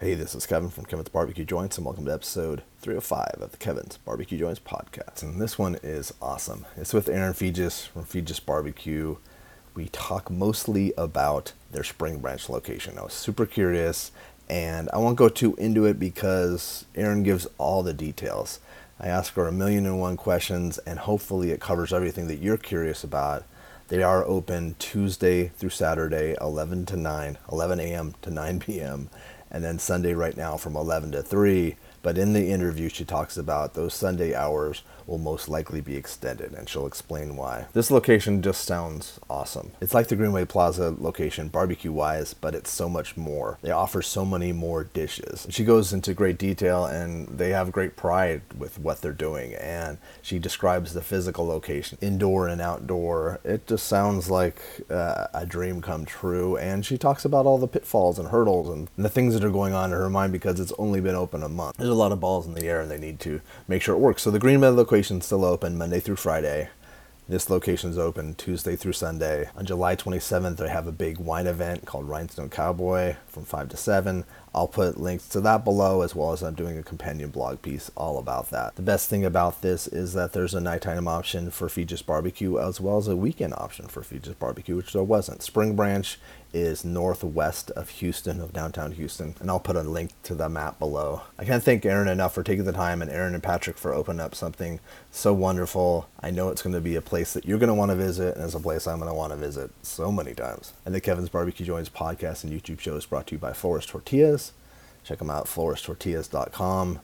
Hey, this is Kevin from Kevin's Barbecue Joints, and welcome to episode 305 of the Kevin's Barbecue Joints podcast. And this one is awesome. It's with Erin Feges from Feges Barbecue. We talk mostly about their Spring Branch location. I was super curious, and I won't go too into it because Aaron gives all the details. I ask her a million and one questions, and hopefully it covers everything that you're curious about. They are open Tuesday through Saturday, 11 to 9, 11 a.m. to 9 p.m and then Sunday right now from 11 to 3. But in the interview, she talks about those Sunday hours will most likely be extended, and she'll explain why. This location just sounds awesome. It's like the Greenway Plaza location, barbecue wise, but it's so much more. They offer so many more dishes. She goes into great detail, and they have great pride with what they're doing. And she describes the physical location, indoor and outdoor. It just sounds like uh, a dream come true. And she talks about all the pitfalls and hurdles and the things that are going on in her mind because it's only been open a month. A lot of balls in the air, and they need to make sure it works. So the Greenway location is still open Monday through Friday. This location is open Tuesday through Sunday. On July 27th, they have a big wine event called Rhinestone Cowboy from 5 to 7. I'll put links to that below as well as I'm doing a companion blog piece all about that. The best thing about this is that there's a nighttime option for Feges Barbecue as well as a weekend option for Feges Barbecue, which there wasn't. Spring Branch is northwest of Houston, of downtown Houston, and I'll put a link to the map below. I can't thank Erin enough for taking the time and Erin and Patrick for opening up something so wonderful. I know it's going to be a place that you're going to want to visit, and it's a place I'm going to want to visit so many times. And the Kevin's Barbecue Joints podcast and YouTube show is brought to you by Flores Tortillas. Check them out, florestortillas.com.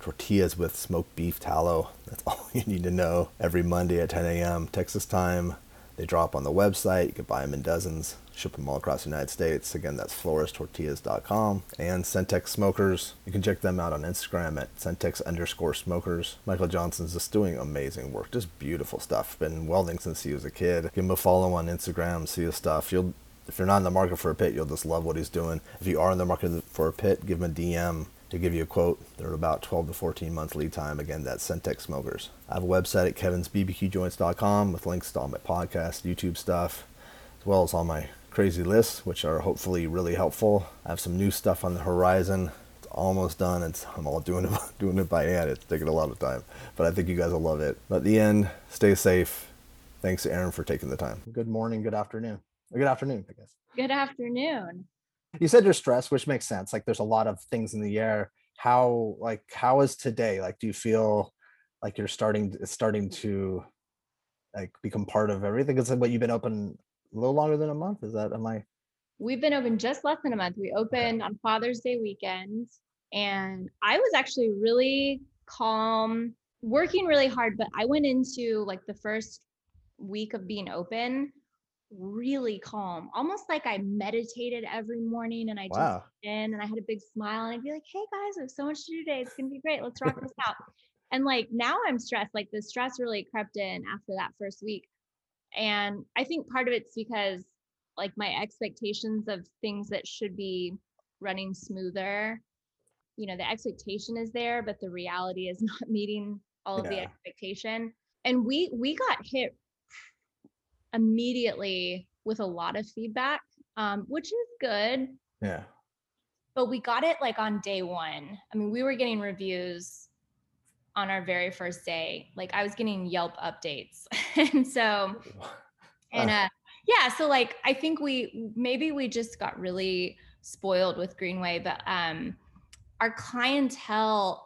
Tortillas with smoked beef tallow. That's all you need to know. Every Monday at 10 a.m. Texas time. They drop on the website. You can buy them in dozens ship them all across the United States. Again, that's florestortillas.com. And Centex Smokers, you can check them out on Instagram at Centex underscore smokers. Michael Johnson's just doing amazing work, just beautiful stuff. Been welding since he was a kid. Give him a follow on Instagram, see his stuff. You'll if you're not in the market for a pit, you'll just love what he's doing. If you are in the market for a pit, give him a DM to give you a quote. They're about 12 to 14 months lead time. Again, that's Centex Smokers. I have a website at kevinsbbqjoints.com with links to all my podcast, YouTube stuff, as well as all my crazy lists, which are hopefully really helpful. I have some new stuff on the horizon. It's almost done. It's I'm all doing it doing it by hand. It's taking a lot of time, but I think you guys will love it. But at the end, stay safe. Thanks, Erin, for taking the time. Good morning. Good afternoon. Or good afternoon, I guess. Good afternoon. You said you're stressed, which makes sense. Like there's a lot of things in the air. How like how is today? Like do you feel like you're starting starting to like become part of everything? Is it what you've been open a little longer than a month. Is that am I? We've been open just less than a month. We opened on Father's Day weekend, and I was actually really calm, working really hard. But I went into like the first week of being open really calm, almost like I meditated every morning and I just wow. in and I had a big smile and I'd be like, hey guys, we have so much to do today. It's gonna be great. Let's rock this out. And like now I'm stressed. Like the stress really crept in after that first week. And I think part of it's because like my expectations of things that should be running smoother, you know, the expectation is there, but the reality is not meeting all of yeah. the expectation. And we we got hit immediately with a lot of feedback, um, which is good. Yeah. But we got it like on day one. I mean, we were getting reviews on our very first day. Like I was getting Yelp updates. and so and uh yeah, so like I think we maybe we just got really spoiled with Greenway, but um our clientele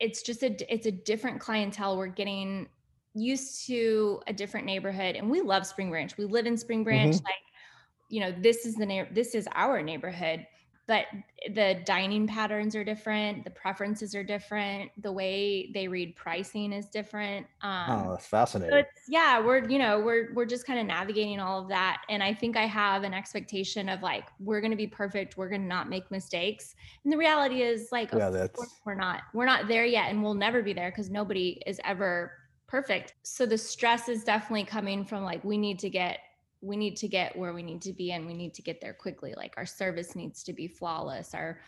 it's just a it's a different clientele. We're getting used to a different neighborhood and we love Spring Branch. We live in Spring Branch mm-hmm. like you know, this is the na- this is our neighborhood but the dining patterns are different the preferences are different the way they read pricing is different um, oh that's fascinating. so yeah we're you know we're we're just kind of navigating all of that and i think i have an expectation of like we're going to be perfect we're going to not make mistakes and the reality is like yeah, that's... we're not we're not there yet and we'll never be there because nobody is ever perfect so the stress is definitely coming from like we need to get we need to get where we need to be and we need to get there quickly. Like our service needs to be flawless. Our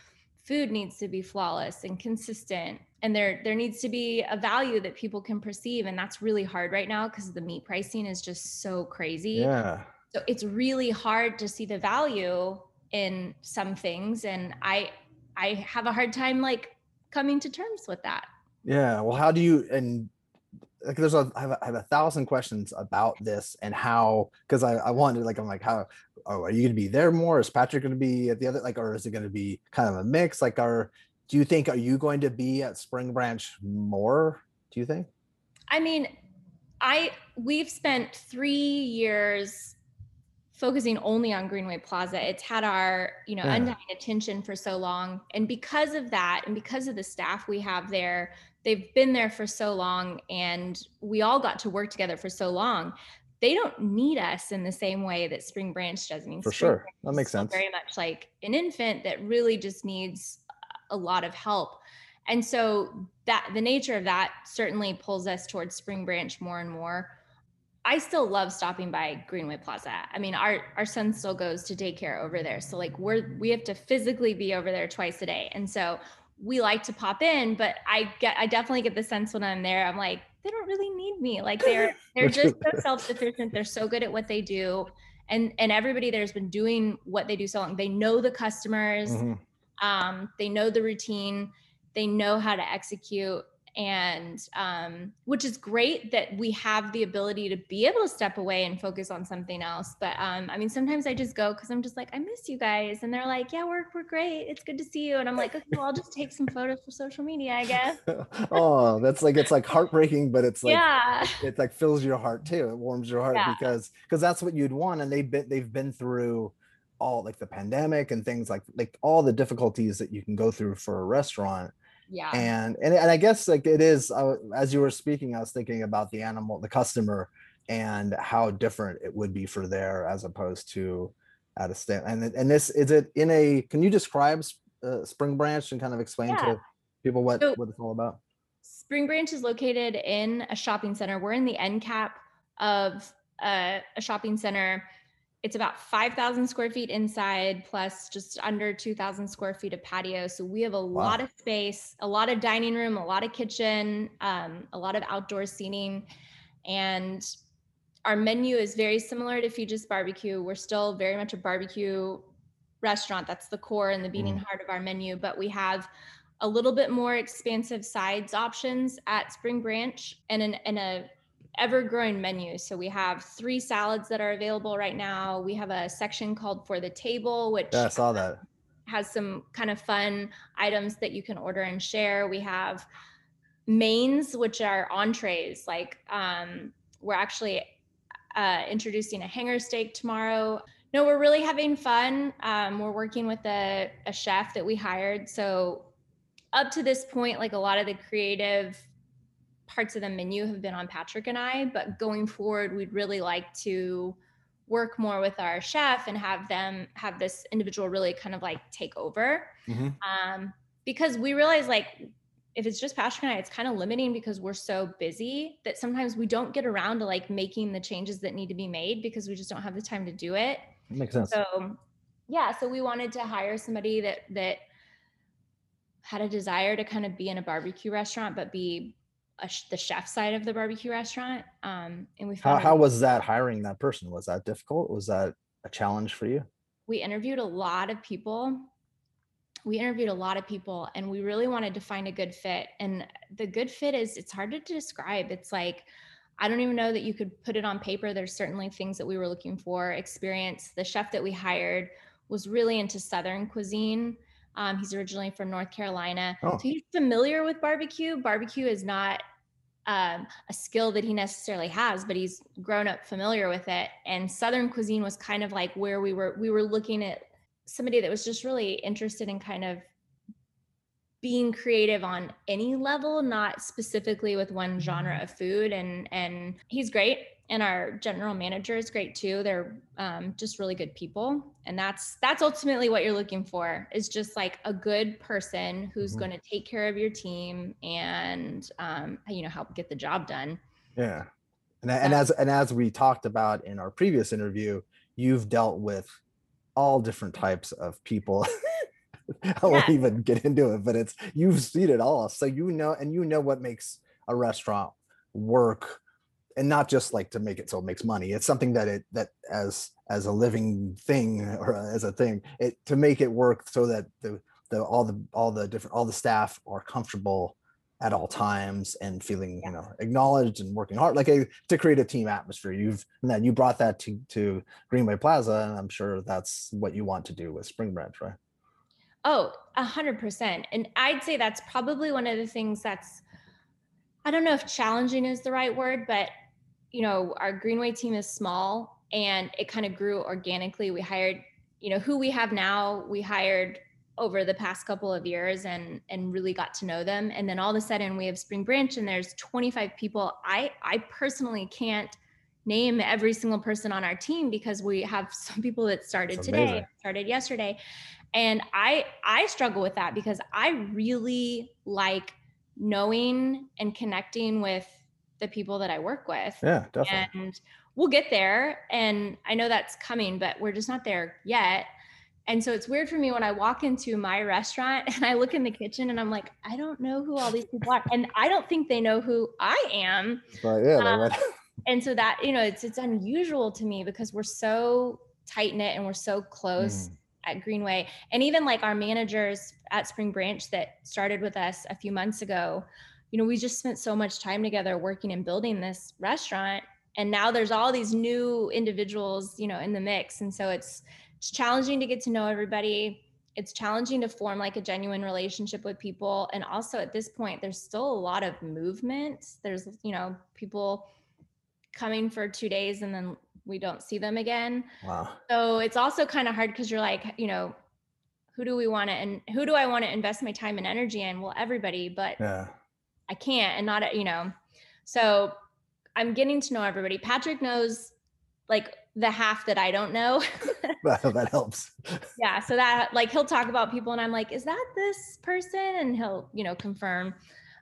food needs to be flawless and consistent. And there there needs to be a value that people can perceive. And that's really hard right now because the meat pricing is just so crazy. Yeah. So it's really hard to see the value in some things. And i I have a hard time like coming to terms with that. Yeah. Well, how do you and like there's a I have a, I have a thousand questions about this and how because I I wanted like I'm like how oh are you gonna be there more? Is Patrick gonna be at the other like or is it gonna be kind of a mix? Like are do you think are you going to be at Spring Branch more? Do you think? I mean, I we've spent three years focusing only on Greenway Plaza. It's had our, you know, Yeah. undying attention for so long. And because of that, and because of the staff we have there, they've been there for so long and we all got to work together for so long. They don't need us in the same way that Spring Branch does. I mean, For sure. Branch That makes sense. Very much like an infant that really just needs a lot of help. And so that the nature of that certainly pulls us towards Spring Branch more and more. I still love stopping by Greenway Plaza. I mean, our our son still goes to daycare over there. So like we're we have to physically be over there twice a day. And so we like to pop in, but I get I definitely get the sense when I'm there, I'm like, they don't really need me. Like they're they're just so self-sufficient. They're so good at what they do. And and everybody there's been doing what they do so long. They know the customers Mhm. um, they know the routine they know how to execute and um, which is great that we have the ability to be able to step away and focus on something else but um, i mean sometimes i just go because i'm just like i miss you guys and they're like yeah we're, we're great it's good to see you and i'm like okay well i'll just take some photos for social media i guess oh, that's like it's like heartbreaking, but it's like yeah it like fills your heart too. It warms your heart Yeah. because because that's what you'd want. And they've been they've been through all like the pandemic and things like like all the difficulties that you can go through for a restaurant. Yeah And and, and I guess like it is uh, as you were speaking, I was thinking about the animal, the customer, and how different it would be for there as opposed to at a stand. And and this is it in a. Can you describe uh, Spring Branch and kind of explain Yeah. to people what So- what it's all about? Spring Branch is located in a shopping center. We're in the end cap of a, a shopping center. It's about 5,000 square feet inside, plus just under 2,000 square feet of patio. So we have a lot of space, a lot of dining room, a lot of kitchen, um, a lot of outdoor seating. And our menu is very similar to Feges Barbecue. We're still very much a barbecue restaurant. That's the core and the beating heart of our menu. But we have a little bit more expansive sides options at Spring Branch and an and a ever growing menu. So we have three salads that are available right now. We have a section called for the table, which Yeah, I saw that. has some kind of fun items that you can order and share. We have mains, which are entrees. Like um, we're actually uh, introducing a hanger steak tomorrow. No, we're really having fun. Um, we're working with a, a chef that we hired. So up to this point, like a lot of the creative parts of the menu have been on Patrick and I, but going forward, we'd really like to work more with our chef and have them have this individual really kind of like take over. Mhm. Um, because we realize like if it's just Patrick and I, it's kind of limiting because we're so busy that sometimes we don't get around to like making the changes that need to be made because we just don't have the time to do it. Makes sense. So yeah, so we wanted to hire somebody that that had a desire to kind of be in a barbecue restaurant, but be sh- the chef side of the barbecue restaurant. Um, and we How, how was that hiring that person? Was that difficult? Was that a challenge for you? we interviewed a lot of people. We interviewed a lot of people, and we really wanted to find a good fit. And the good fit is it's hard to describe. It's like I don't even know that you could put it on paper. There's certainly things that we were looking for. Experience. The chef that we hired was really into Southern cuisine. Um, he's originally from North Carolina, Oh. so he's familiar with barbecue. Barbecue is not um, a skill that he necessarily has, but he's grown up familiar with it. And Southern cuisine was kind of like where we were. We were looking at somebody that was just really interested in kind of being creative on any level, not specifically with one genre of food. And and he's great. And our general manager is great too. They're um, just really good people, and that's that's ultimately what you're looking for is just like a good person who's Mhm. going to take care of your team and um, you know help get the job done. Yeah. And, a- and as and as we talked about in our previous interview, you've dealt with all different types of people. I won't Yeah. even get into it, but it's you've seen it all. So you know, and you know what makes a restaurant work and not just like to make it so it makes money. It's something that it that as as a living thing or as a thing, it to make it work so that the the all the all the different all the staff are comfortable at all times and feeling you know acknowledged and working hard like a to create a team atmosphere. You've and then you brought that to to greenway plaza and i'm sure that's what you want to do with spring branch right? Oh a hundred percent. And i'd say that's probably one of the things that's i don't know if challenging is the right word but you know our greenway team is small and it kind of grew organically. We hired you know who we have now we hired over the past couple of years and and really got to know them. And then all of a sudden we have spring branch and there's 25 people. I i personally can't name every single person on our team because we have some people that started That's today amazing. started yesterday. And i i struggle with that because i really like knowing and connecting with the people that i work with yeah definitely. and we'll get there and i know that's coming but we're just not there yet. And so it's weird for me when i walk into my restaurant and i look in the kitchen and i'm like i don't know who all these people are and i don't think they know who i am. But yeah um, and so that you know it's it's unusual to me because we're so tight knit and we're so close Mm, at Greenway. And even like our managers at Spring Branch that started with us a few months ago, you know, we just spent so much time together working and building this restaurant. And now there's all these new individuals, you know, in the mix. And so it's it's challenging to get to know everybody. It's challenging to form like a genuine relationship with people. And also at this point, there's still a lot of movement. There's, you know, people coming for two days and then we don't see them again. wow So it's also kind of hard because you're like, you know, who do we want to and who do I want to invest my time and energy in? Well, everybody, but yeah I can't and not, you know. So I'm getting to know everybody. Patrick knows like the half that I don't know. that, that helps yeah. So that like he'll talk about people and I'm like, is that this person? And he'll, you know, confirm.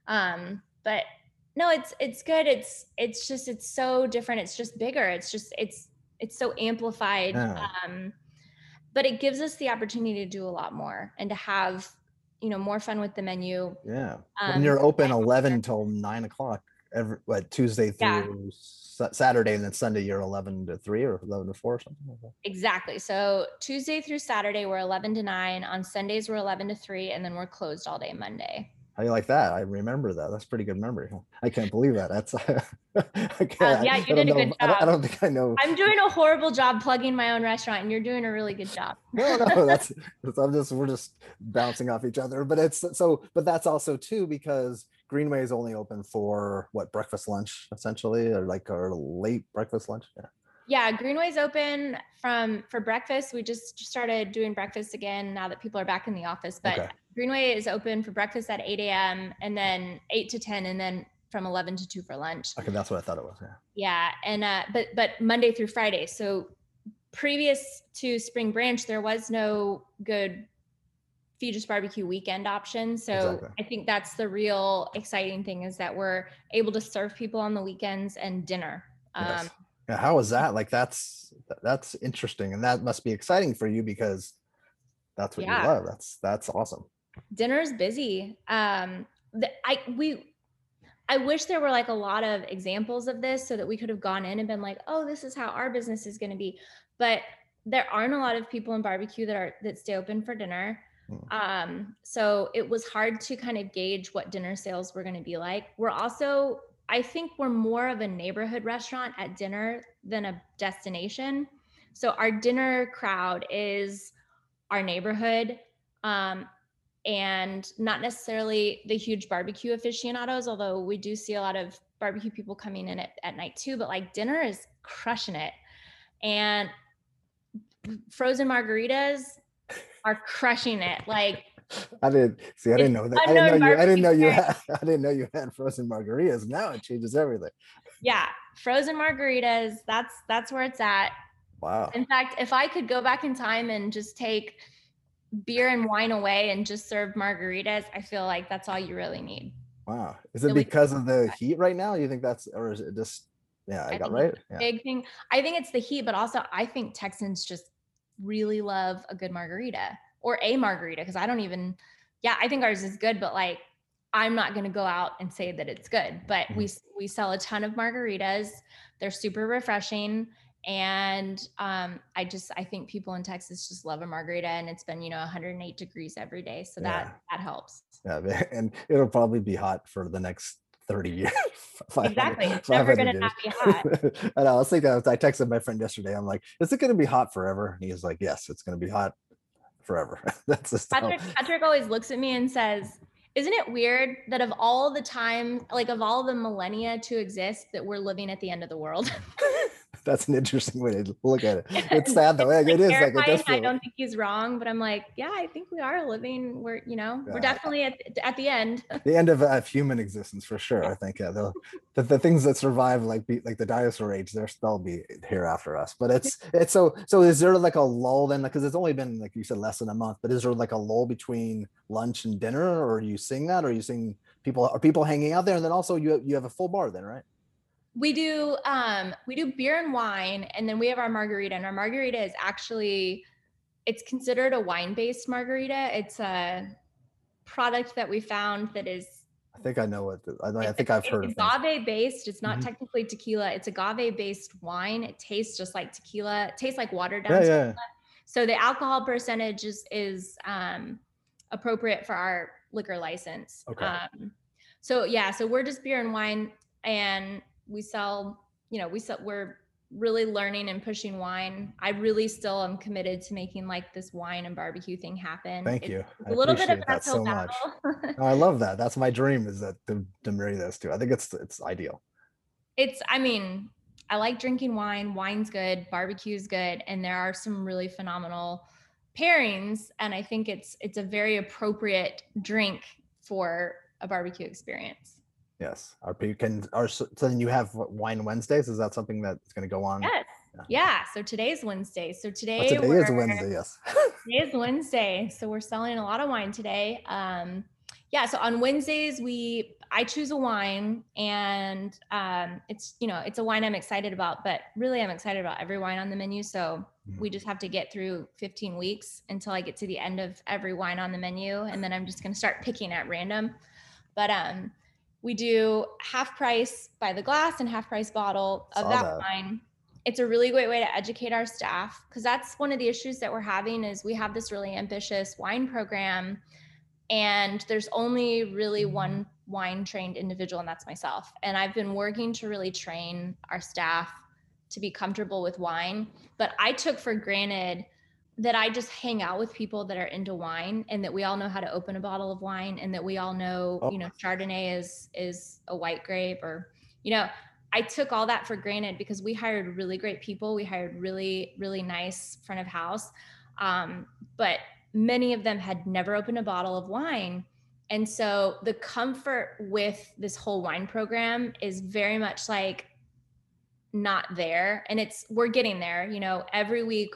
Um, but no, it's it's good. It's it's just it's so different. It's just bigger. It's just it's it's so amplified. Yeah. Um, but it gives us the opportunity to do a lot more and to have, you know, more fun with the menu. yeah Um, when you're open 11 till 9 o'clock every what tuesday through Yeah. Sa- saturday and then sunday you're 11 to 3 or 11 to 4 or something like that Exactly. So Tuesday through Saturday we're 11 to 9. On Sundays we're 11 to 3 and then we're closed all day Monday. How you like that? I remember that. That's pretty good memory. I can't believe that. That's I can't, Um, yeah, you don't did a know- good I don't, I don't think I know. I'm doing a horrible job plugging my own restaurant and you're doing a really good job. no, no, that's, that's I'm just we're just bouncing off each other. But it's so but that's also too because Greenway is only open for what breakfast lunch essentially or like or late breakfast lunch. Yeah. Yeah, Greenway's open from for breakfast. We just started doing breakfast again now that people are back in the office. But Okay. Greenway is open for breakfast at 8 a.m. and then 8 to 10 and then from 11 to 2 for lunch. Okay, that's what I thought it was. Yeah. Yeah, and uh, but but Monday through Friday. So previous to Spring Branch, there was no good Feges Barbecue weekend option. So Exactly. I think that's the real exciting thing is that we're able to serve people on the weekends and dinner. Um, Yes. Yeah, how is that? Like that's that's interesting, and that must be exciting for you because that's what Yeah. you love. That's that's awesome. Dinner's busy. Um the, i we i wish there were like a lot of examples of this so that we could have gone in and been like oh this is how our business is going to be. But there aren't a lot of people in barbecue that are that stay open for dinner. Mm. um so it was hard to kind of gauge what dinner sales were going to be like. We're also i think we're more of a neighborhood restaurant at dinner than a destination. So our dinner crowd is our neighborhood. Um, and not necessarily the huge barbecue aficionados, although we do see a lot of barbecue people coming in at, at night too. But like dinner is crushing it. And frozen margaritas are crushing it. Like, I didn't see. I didn't know that. I didn't know you. I didn't know you had. I didn't know you had frozen margaritas. Now it changes everything. yeah, frozen margaritas, that's that's where it's at. Wow. In fact, if I could go back in time and just take beer and wine away and just serve margaritas, I feel like that's all you really need. Wow. Is it So because of the heat right now? You think that's, or is it just? Yeah, I, I got right. Yeah. big thing. I think it's the heat, but also I think Texans just really love a good margarita or a margarita because I don't even, yeah, I think ours is good, but like I'm not going to go out and say that it's good. But we mm-hmm. we sell a ton of margaritas. They're super refreshing, and um, I just I think people in Texas just love a margarita, and it's been you know 108 degrees every day, so that Yeah. that helps. Yeah, and it'll probably be hot for the next 30 years. 500 Exactly, it's never gonna years. not be hot. I know. I was thinking. I was- I texted my friend yesterday. I'm like, "Is it going to be hot forever?" And he was like, "Yes, it's going to be hot forever." That's the Patrick Patrick always looks at me and says, "Isn't it weird that of all the time, like of all the millennia to exist, that we're living at the end of the world?" That's an interesting way to look at it. It's sad though. Like, it is like terrifying. does I don't think he's wrong, but I'm like, yeah, I think we are living. We're, you know, Yeah. we're definitely at, at the end. the end of, uh, of human existence for sure. I think yeah, the, the the things that survive like be, like the dinosaur age, they're still be here after us. But it's it's so so. Is there like a lull then? Because it's only been like you said less than a month. But is there like a lull between lunch and dinner, or are you seeing that? Or are you seeing people are people hanging out there? And then also you you have a full bar then, right? We do um we do beer and wine and then we have our margarita and our margarita is actually it's considered a wine-based margarita. It's a product that we found that is I think I know what. The, I, I think I've it's heard of. things. agave based. It's not Mhm. technically tequila. It's agave based wine. It tastes just like tequila. It tastes like watered down Yeah, tequila. yeah. So the alcohol percentage is is um, appropriate for our liquor license. Okay. Um, so yeah, so we're just beer and wine, and we sell. You know, we sell. We're really learning and pushing wine. I really still am committed to making like this wine and barbecue thing happen. Thank It's you. a I little bit of appreciate an that uphill so much. battle. No, I love that. That's my dream is that to, to marry those two. I think it's it's ideal. it's i mean i like drinking wine wine's good barbecue's good and there are some really phenomenal pairings and i think it's it's a very appropriate drink for a barbecue experience Yes. Are people can are so then you have wine Wednesdays? Is that something that's going to go on? yes Yeah. yeah so today's wednesday so Oh, today, today is Wednesday. Yes. Today is Wednesday, so we're selling a lot of wine today. Um, yeah, so on Wednesdays we I choose a wine, and um, it's you know it's a wine I'm excited about, but really I'm excited about every wine on the menu. So we just have to get through 15 weeks until I get to the end of every wine on the menu, and then I'm just gonna start picking at random. But um, we do half price by the glass and half price bottle of that that. wine it's a really great way to educate our staff because that's one of the issues that we're having is we have this really ambitious wine program and there's only really one wine trained individual and that's myself and i've been working to really train our staff to be comfortable with wine but i took for granted that i just hang out with people that are into wine and that we all know how to open a bottle of wine and that we all know Oh. you know chardonnay is is a white grape or you know I took all that for granted because we hired really great people. We hired really, really nice front of house. Um, but many of them had never opened a bottle of wine. And so the comfort with this whole wine program is very much like not there. And it's, we're getting there. You know, every week,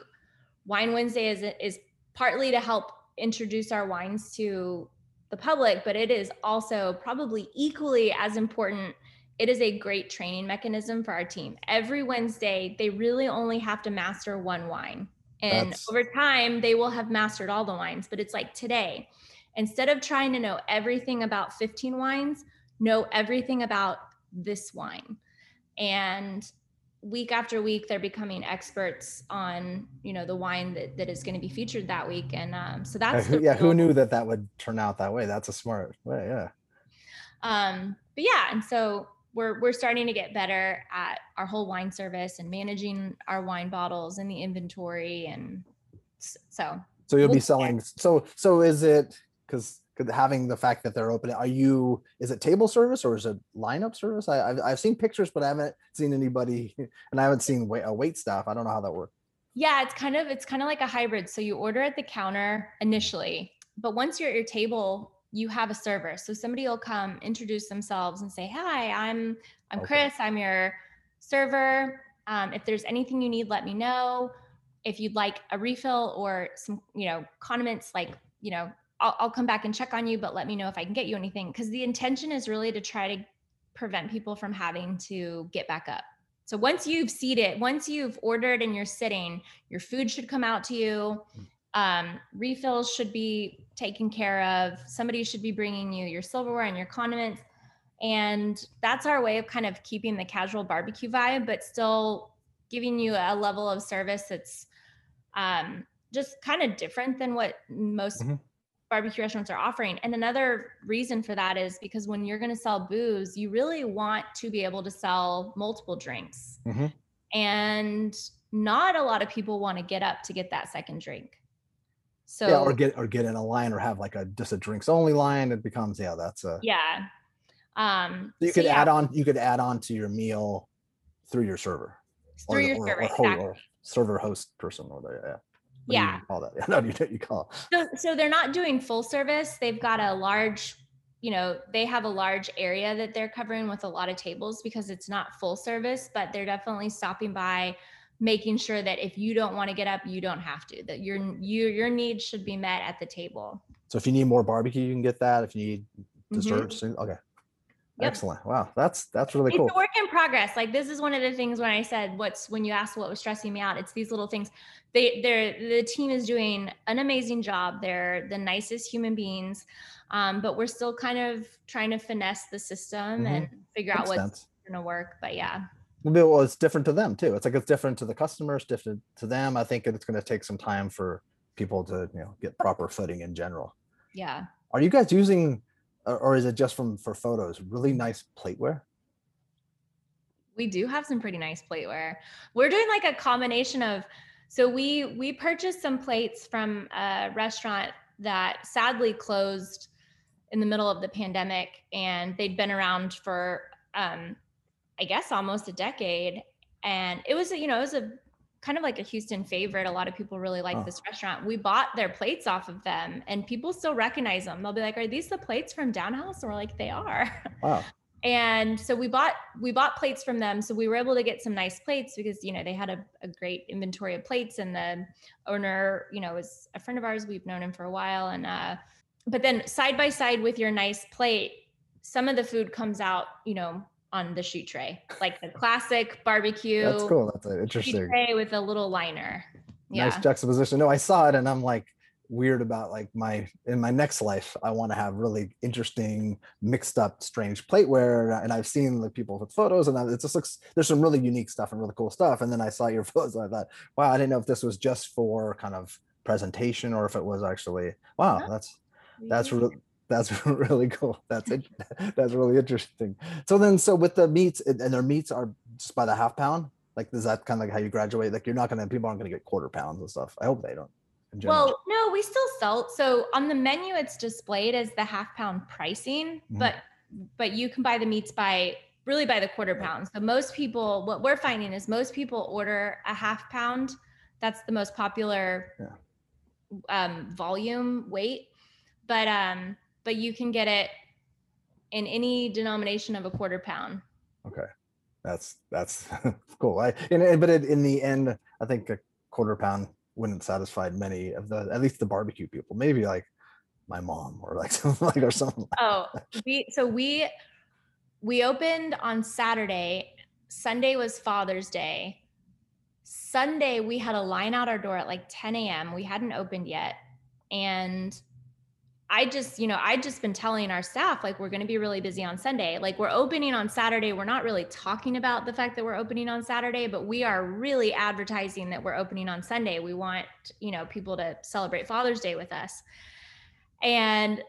Wine Wednesday is, is partly to help introduce our wines to the public, but it is also probably equally as important it is a great training mechanism for our team. Every Wednesday, they really only have to master one wine. And That's- over time, they will have mastered all the wines. But it's like today, instead of trying to know everything about 15 wines, know everything about this wine. And week after week, they're becoming experts on, you know, the wine that, that is going to be featured that week. And um, so Yeah, that's who, yeah, who knew that that would turn out that way? That's a smart way. Yeah. um but yeah and so we're we're starting to get better at our whole wine service and managing our wine bottles and the inventory and so So you'll We'll be selling. So so is it because having the fact that they're open? Are you? Is it table service or is it lineup service? I, I've I've seen pictures, but I haven't seen anybody, and I haven't seen wait, a wait staff. I don't know how that works. yeah it's kind of it's kind of like a hybrid so you order at the counter initially but once you're at your table you have a server so somebody will come introduce themselves and say hi i'm i'm Okay. chris i'm your server um, if there's anything you need let me know if you'd like a refill or some you know condiments like you know I'll, I'll come back and check on you but let me know if i can get you anything because the intention is really to try to prevent people from having to get back up. So once you've seated once you've ordered and you're sitting your food should come out to you. Um, refills should be taken care of. Somebody should be bringing you your silverware and your condiments. And that's our way of kind of keeping the casual barbecue vibe but still giving you a level of service that's um, just kind of different than what most Mhm. Barbecue restaurants are offering. And another reason for that is because when you're going to sell booze, you really want to be able to sell multiple drinks. Mhm. And not a lot of people want to get up to get that second drink. So yeah, or get or get in a line or have like a just a drinks only line. It becomes yeah, that's a yeah. Um, you so could yeah, add on you could add on to your meal through your server through the- your or, server. or, exactly. or server host person or the yeah. What do you Yeah. call that? No, you don't you call. So, so they're not doing full service. They've got a large, you know, they have a large area that they're covering with a lot of tables because it's not full service, but they're definitely stopping by, making sure that if you don't want to get up, you don't have to. That your your your needs should be met at the table. So if you need more barbecue, you can get that. If you need Mhm. okay. Yep. Excellent. Wow, that's that's really cool. It's a work in progress. Like this is one of the things when I said what's when you asked what was stressing me out, it's these little things. They they're the team is doing an amazing job. They're the nicest human beings. Um, but we're still kind of trying to finesse the system Mhm. and figure out what's sense. gonna work. But yeah. Well, it's different to them too. It's like it's different to the customers, different to them. I think it's going to take some time for people to you know get proper footing in general. Yeah. Are you guys using, or, is it just from for photos? Really nice plateware. we do have some pretty nice plateware. We're doing like a combination of so we we purchased some plates from a restaurant that sadly closed in the middle of the pandemic and they'd been around for um I guess almost a decade and it was a, you know it was a kind of like a Houston favorite. A lot of people really like Oh. this restaurant. We bought their plates off of them and people still recognize them. They'll be like, "Are these the plates from Downhouse?" And we're like, "They are." Wow. and so we bought we bought plates from them so we were able to get some nice plates because you know they had a, a great inventory of plates and the owner you know was a friend of ours we've known him for a while and uh but then side by side with your nice plate some of the food comes out you know on the shoot tray like the classic barbecue That's cool. That's uh, interesting. tray with a little liner yeah Nice juxtaposition. No, I saw it and I'm like weird about like my in my next life. I want to have really interesting, mixed up, strange plateware. And I've seen like people with photos and I- it just looks there's some really unique stuff and really cool stuff. And then I saw your photos and I thought, wow, I didn't know if this was just for kind of presentation or if it was actually wow, that's that's really that's really cool. That's it. That's really interesting. So then, so with the meats and their meats are just by the half pound. Like, is that kind of like how you graduate? Like, you're not gonna people aren't gonna get quarter pounds and stuff. I hope they don't. Well, no, we still sell. So on the menu, it's displayed as the half pound pricing, Mhm. but but you can buy the meats by really by the quarter pound. So most people, what we're finding is most people order a half pound. That's the most popular um, volume weight, but um, but you can get it in any denomination of a quarter pound. okay, that's that's cool. I and, but it, in the end, I think a quarter pound wouldn't satisfy many of the at least the barbecue people. Maybe like my mom or like something like or something. like- Oh, we so we we opened on Saturday. Sunday was Father's Day. Sunday we had a line out our door at like 10 a.m. We hadn't opened yet, and I just, you know, I just been telling our staff like we're going to be really busy on Sunday. Like we're opening on Saturday. We're not really talking about the fact that we're opening on Saturday, but we are really advertising that we're opening on Sunday. We want, you know, people to celebrate Father's Day with us. And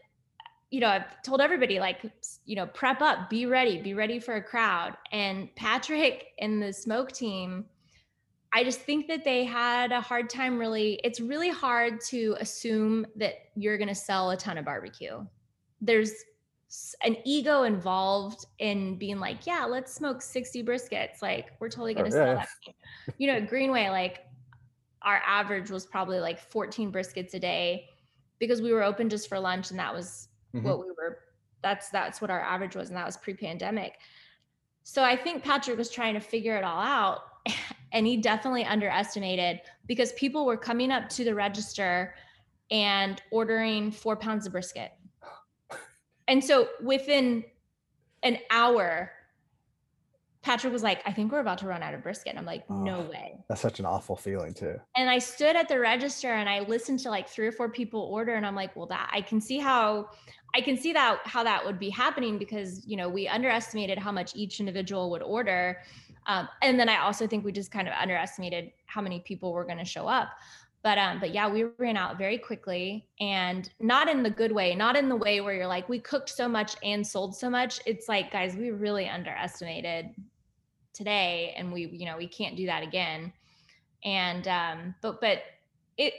you know, I've told everybody like, you know, prep up, be ready, be ready for a crowd. And Patrick and the smoke team, I just think that they had a hard time really. It's really hard to assume that you're going to sell a ton of barbecue. There's an ego involved in being like, yeah, let's smoke 60 briskets. Like, we're totally going to Sure, sell yeah, that. You know, at Greenway, like, our average was probably like 14 briskets a day because we were open just for lunch and that was Mhm. what we were that's that's what our average was and that was pre-pandemic so i think patrick was trying to figure it all out and he definitely underestimated because people were coming up to the register and ordering four pounds of brisket and so within an hour patrick was like i think we're about to run out of brisket and i'm like no Oh. way That's such an awful feeling too. and I stood at the register and I listened to like three or four people order, and I'm like, well, that I can see how I can see that how that would be happening because you know we underestimated how much each individual would order, um, and then I also think we just kind of underestimated how many people were going to show up. But um, but yeah, we ran out very quickly, and not in the good way, not in the way where you're like we cooked so much and sold so much. It's like guys, we really underestimated today, and we you know we can't do that again. And um, but but it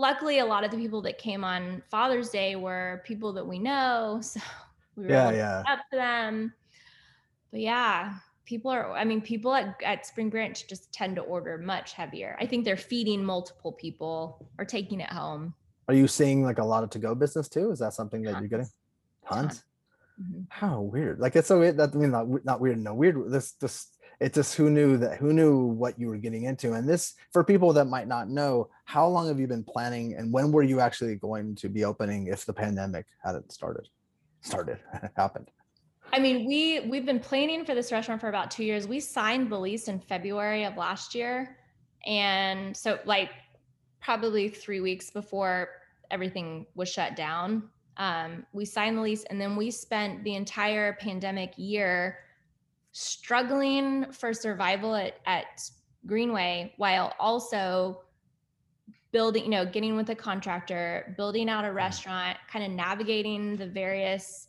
luckily a lot of the people that came on Father's Day were people that we know. So we were Yeah, yeah. up to them. But yeah, people are I mean, people at, at Spring Branch just tend to order much heavier. I think they're feeding multiple people or taking it home. Are you seeing like a lot of to-go business too? Is that something that you're getting? Tons. Tons. Mhm. How weird! Like it's so weird. That I mean, not not weird. No weird. This this it's just who knew that who knew what you were getting into. And this for people that might not know, how long have you been planning, and when were you actually going to be opening if the pandemic hadn't started? Started happened. I mean, we we've been planning for this restaurant for about two years. We signed the lease in February of last year, and so like probably three weeks before everything was shut down, um, we signed the lease, and then we spent the entire pandemic year struggling for survival at, at Greenway while also building, you know, getting with a contractor, building out a mm. restaurant, kind of navigating the various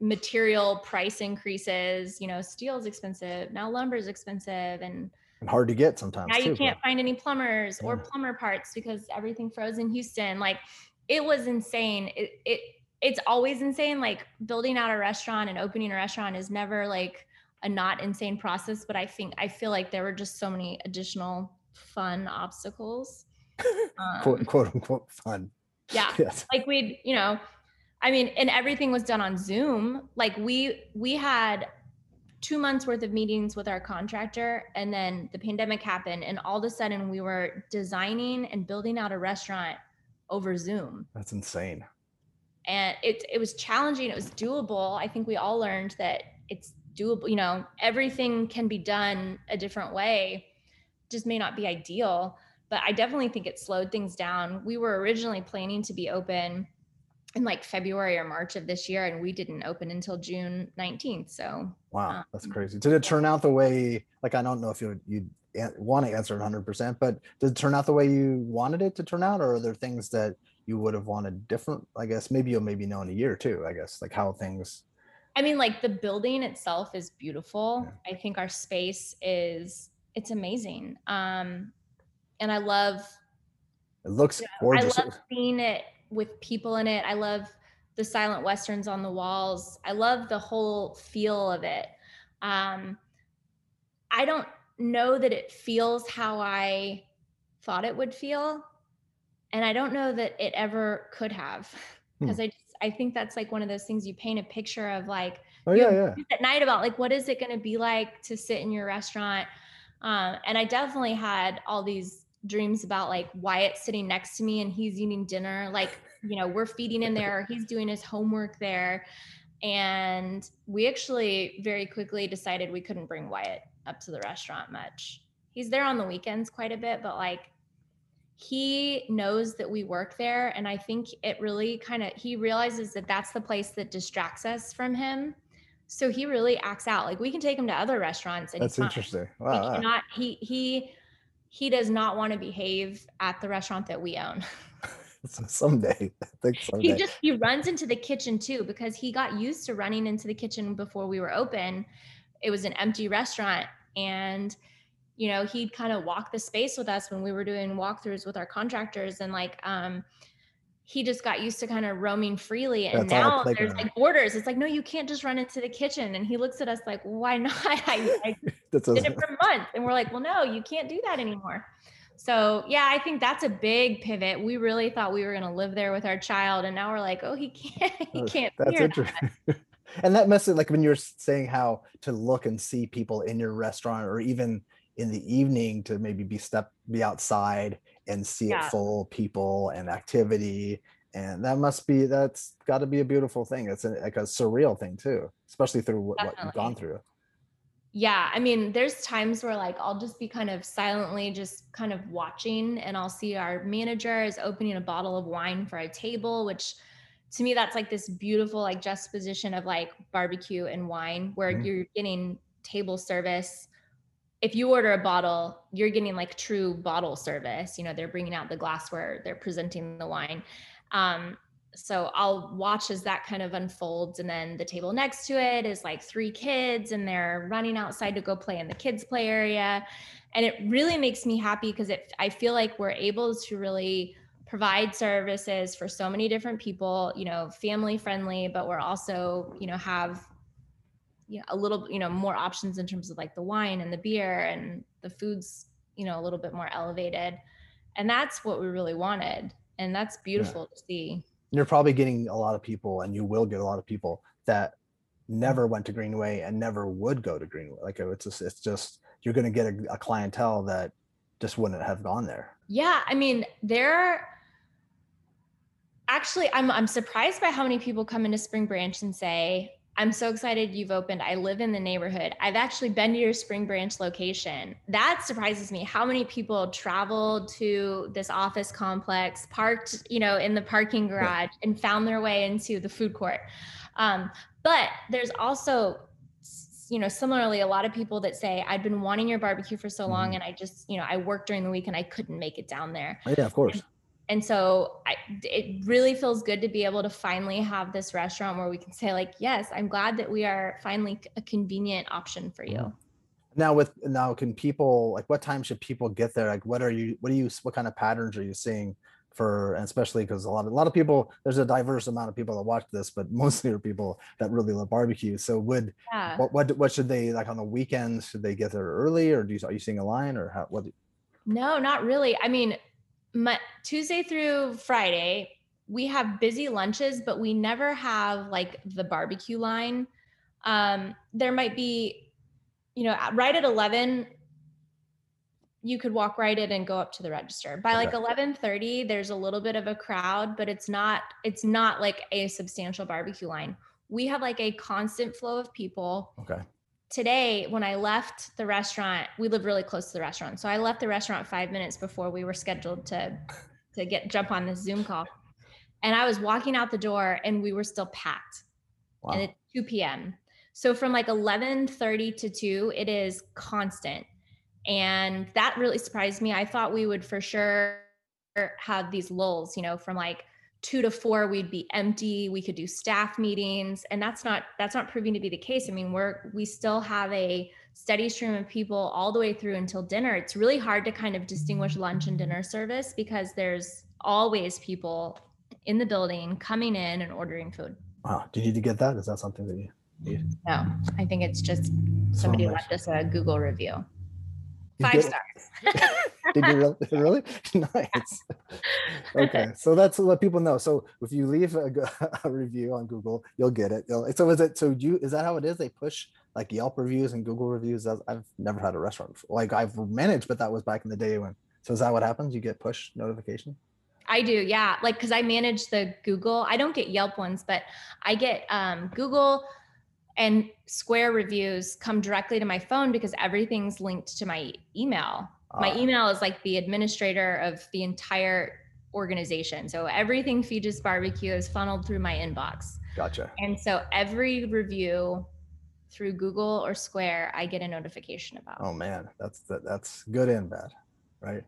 material price increases. You know, steel's expensive, now lumber's expensive, and And hard to get sometimes. now you can't but- find any plumbers or plumber parts because everything froze in Houston. Like it was insane. It, it it's always insane. Like building out a restaurant and opening a restaurant is never like a not insane process. But I think I feel like there were just so many additional fun obstacles. quote Um, quote unquote fun. yeah Yes. like we'd you know i mean and everything was done on zoom like we we had two months worth of meetings with our contractor and then the pandemic happened and all of a sudden we were designing and building out a restaurant over zoom That's insane. and it it was challenging it was doable i think we all learned that it's doable you know everything can be done a different way just may not be ideal but i definitely think it slowed things down we were originally planning to be open in like february or march of this year and we didn't open until june 19th so Wow, that's Um, crazy. Did it turn out the way? Like I don't know if you you want to answer 100, percent but did it turn out the way you wanted it to turn out, or are there things that you would have wanted different? I guess maybe you'll maybe know in a year too. I guess like how things. I mean, like the building itself is beautiful. I think our space is it's amazing. Um, and I love It looks I gorgeous. I love seeing it with people in it. I love the silent westerns on the walls. I love the whole feel of it. Um, I don't know that it feels how I thought it would feel, and I don't know that it ever could have Hmm. because I just I think that's like one of those things you paint a picture of like oh yeah, yeah. at night about like what is it going to be like to sit in your restaurant. Um, and i definitely had all these dreams about like wyatt sitting next to me and he's eating dinner. Like you know we're feeding him there he's doing his homework there. And we actually very quickly decided we couldn't bring wyatt up to the restaurant much. He's there on the weekends quite a bit but like he knows that we work there and i think it really kind of he realizes that that's the place that distracts us from him so he really acts out like we can take him to other restaurants and That's interesting. Wow. wow. cannot he he he does not want to behave at the restaurant that we own someday, I think someday. he just he runs into the kitchen too because he got used to running into the kitchen before we were open it was an empty restaurant and you know he'd kind of walk the space with us when we were doing walkthroughs with our contractors. And like um he just got used to kind of roaming freely. And That's now there's like orders it's like no you can't just run into the kitchen. And he looks at us like why not? I, I did it for months. And we're like well no you can't do that anymore. So yeah i think that's a big pivot. We really thought we were going to live there with our child. And now we're like oh he can't he can't That's hear that. interesting. and that message, like when you're saying how to look and see people in your restaurant, or even in the evening to maybe be step be outside and see Yeah. it full people and activity, and that must be that's got to be a beautiful thing. It's like a surreal thing too, especially through what, what you've gone through. yeah i mean there's times where like i'll just be kind of silently just kind of watching and i'll see our manager is opening a bottle of wine for a table which to me that's like this beautiful like juxtaposition of like barbecue and wine where Mhm. you're getting table service if you order a bottle you're getting like true bottle service. You know they're bringing out the glassware they're presenting the wine. Um so i'll watch as that kind of unfolds and then the table next to it is like three kids and they're running outside to go play in the kids play area. And it really makes me happy because it i feel like we're able to really provide services for so many different people you know family friendly but we're also you know have you know a little you know more options in terms of like the wine and the beer and the foods you know a little bit more elevated. And that's what we really wanted. And that's beautiful to see. You're probably getting a lot of people, and you will get a lot of people that never mm-hmm. went to Greenway and never would go to Greenway. Like it's just, it's just you're going to get a, a clientele that just wouldn't have gone there. Yeah, I mean, there actually I'm I'm surprised by how many people come into Spring Branch and say, "I'm so excited you've opened. I live in the neighborhood. I've actually been to your Spring Branch location." That surprises me how many people traveled to this office complex, parked, you know, in the parking garage and found their way into the food court. Um, but there's also you know similarly a lot of people that say i've been wanting your barbecue for so long Mhm. and i just you know i worked during the week and i couldn't make it down there Yeah, of course. And so I, it really feels good to be able to finally have this restaurant where we can say like yes i'm glad that we are finally a convenient option for you Mhm. Now with now can people like what time should people get there? Like what are you what are you what kind of patterns are you seeing for and especially because a lot of a lot of people there's a diverse amount of people that watch this, but mostly are people that really love barbecue. So would yeah what what what should they like on the weekends? Should they get there early or do you are you seeing a line or how what no not really i mean my, tuesday through friday we have busy lunches but we never have like the barbecue line um there might be you know right at 11 you could walk right in and go up to the register by like Okay. 11:30 there's a little bit of a crowd but it's not it's not like a substantial barbecue line we have like a constant flow of people okay. Today when i left the restaurant we live really close to the restaurant so i left the restaurant 5 minutes before we were scheduled to to get jump on this zoom call and i was walking out the door and we were still packed Wow. and it's 2 p.m. So from like 11:30 to 2, it is constant. And that really surprised me. I thought we would for sure have these lulls, you know, from like 2 to 4 we'd be empty, we could do staff meetings, and that's not that's not proving to be the case. I mean, we're we still have a steady stream of people all the way through until dinner. It's really hard to kind of distinguish lunch and dinner service because there's always people in the building coming in and ordering food. Wow. Do you need to get that? Is that something that you No, I think it's just somebody nice. left us a Google review. Five stars. Did you really? really? nice. Okay, so that's to let people know. So if you leave a, a review on Google, you'll get it. You'll, so is it? So you is that how it is? They push like Yelp reviews and Google reviews. I've never had a restaurant before. like I've managed, but that was back in the day when. So is that what happens? You get push notification? I do, yeah. Like, cause I manage the Google. I don't get Yelp ones, but I get um, Google and Square reviews come directly to my phone because everything's linked to my email. My Ah, email is like the administrator of the entire organization. So everything Feges Barbecue is funneled through my inbox. Gotcha. And so every review through Google or Square, I get a notification about. Oh man, that's that, that's good and bad, right?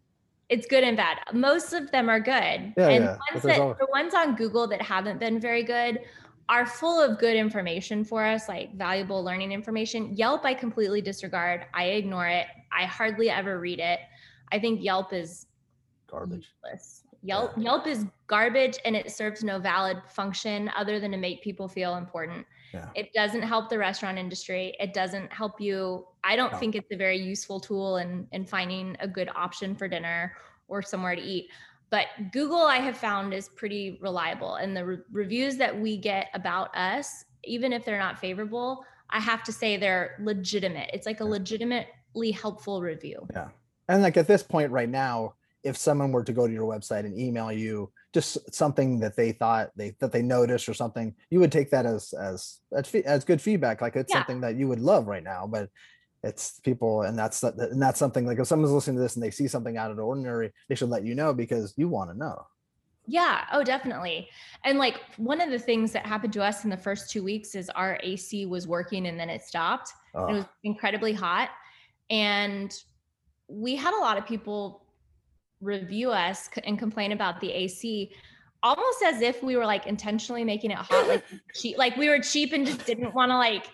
it's good and bad. Most of them are good. Yeah, and yeah, ones that always- the ones on Google that haven't been very good are full of good information for us, like valuable learning information. Yelp, I completely disregard. I ignore it. I hardly ever read it. I think Yelp is Garbage. useless. Yelp Yelp is garbage and it serves no valid function other than to make people feel important. Yeah. It doesn't help the restaurant industry. It doesn't help you. I don't No. think it's a very useful tool in in finding a good option for dinner or somewhere to eat. But Google I have found is pretty reliable and the re- reviews that we get about us, even if they're not favorable, I have to say they're legitimate. It's like a legitimately helpful review. Yeah. And like at this point right now, if someone were to go to your website and email you just something that they thought they that they noticed or something, you would take that as as as, as good feedback. Like it's Yeah. something that you would love right now, but it's people and that's and that's something like if someone's listening to this and they see something out of the ordinary, they should let you know because you want to know. Yeah. Oh, definitely. And like one of the things that happened to us in the first two weeks is our AC was working and then it stopped. Oh, It was incredibly hot. And we had a lot of people review us and complain about the AC almost as if we were like intentionally making it hot, like cheap, like we were cheap and just didn't want to like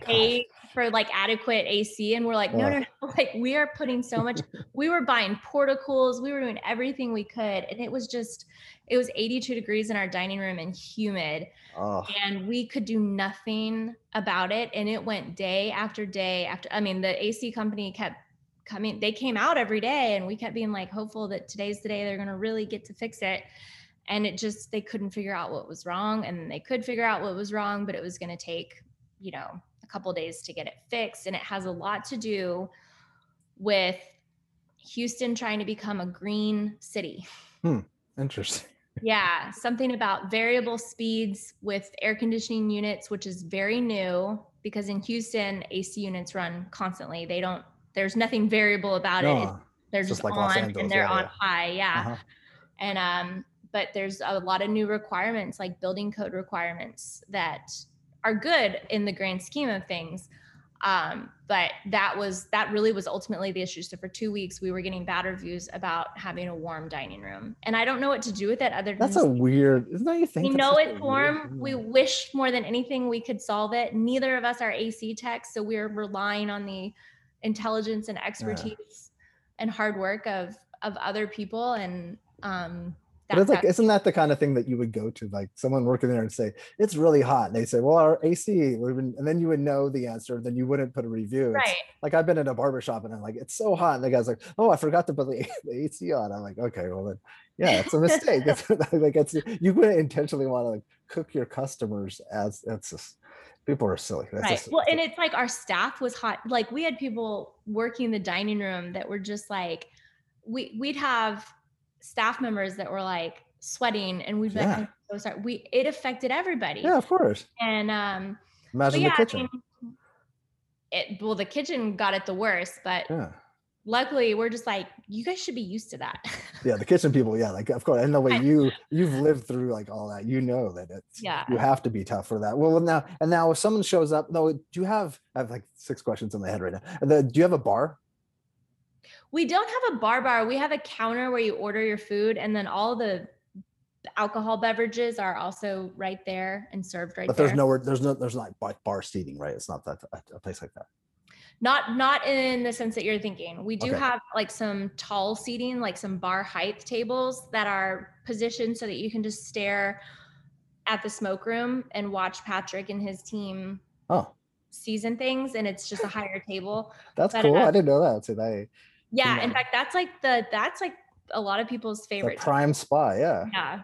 pay for like adequate AC. And we're like, no, no, no, like we are putting so much, we were buying Portacools, we were doing everything we could. And it was just, it was 82 degrees in our dining room and humid oh, and we could do nothing about it and it went day after day after i mean the ac company kept coming they came out every day and we kept being like hopeful that today's the day they're going to really get to fix it and it just they couldn't figure out what was wrong and they could figure out what was wrong but it was going to take you know a couple days to get it fixed and it has a lot to do with houston trying to become a green city Hmm. interesting. yeah, something about variable speeds with air conditioning units, which is very new because in Houston, AC units run constantly. They don't, there's nothing variable about it. It's- They're just, just like on Angeles, and they're yeah, on yeah. high. Yeah. uh-huh. And, um, but there's a lot of new requirements like building code requirements that are good in the grand scheme of things. Um, but that was that really was ultimately the issue. So for two weeks, we were getting bad reviews about having a warm dining room, and I don't know what to do with it other than That's a weird. Isn't that you think? we know it's warm. We wish more than anything we could solve it. Neither of us are AC techs, so we're relying on the intelligence and expertise and hard work of of other people. And um, But it's like, isn't that the kind of thing that you would go to, like someone working there and say, it's really hot. And they say, well, our AC, and then you would know the answer. Then you wouldn't put a review. It's right. Like I've been in a barber shop and I'm like, it's so hot. And the guy's like, oh, I forgot to put the, the AC on. I'm like, okay, well then, yeah, it's a mistake. it's like, it's, you wouldn't intentionally want to like cook your customers as, it's just, people are silly. That's right. just- Well, and it's like our staff was hot. Like we had people working the dining room that were just like, we we'd have staff members that were like sweating, and we've been Yeah. So sorry." We it affected everybody. yeah, of course. And um, Imagine yeah, the I kitchen. mean, it well, the kitchen got it the worst, but yeah. luckily we're just like, you guys should be used to that. Yeah. The kitchen people. Yeah. Like, of course. And the way you, you've lived through like all that, you know that it's, yeah. you have to be tough for that. Well, now and now, if someone shows up, though, do you have? I have like six questions in my head right now. The, do you have a bar? We don't have a bar bar. We have a counter where you order your food, and then all the alcohol beverages are also right there and served right But there. there's nowhere. There's no. There's not bar, bar seating, right? It's not that a, place like that. not not in the sense that you're thinking. We do Okay. have like some tall seating, like some bar height tables that are positioned so that you can just stare at the smoke room and watch Patrick and his team Oh, season things, and it's just a higher table. that's But, cool. uh, I didn't know that. They Yeah, in fact, that's like the that's like a lot of people's favorite. the prime spot. Yeah. Yeah.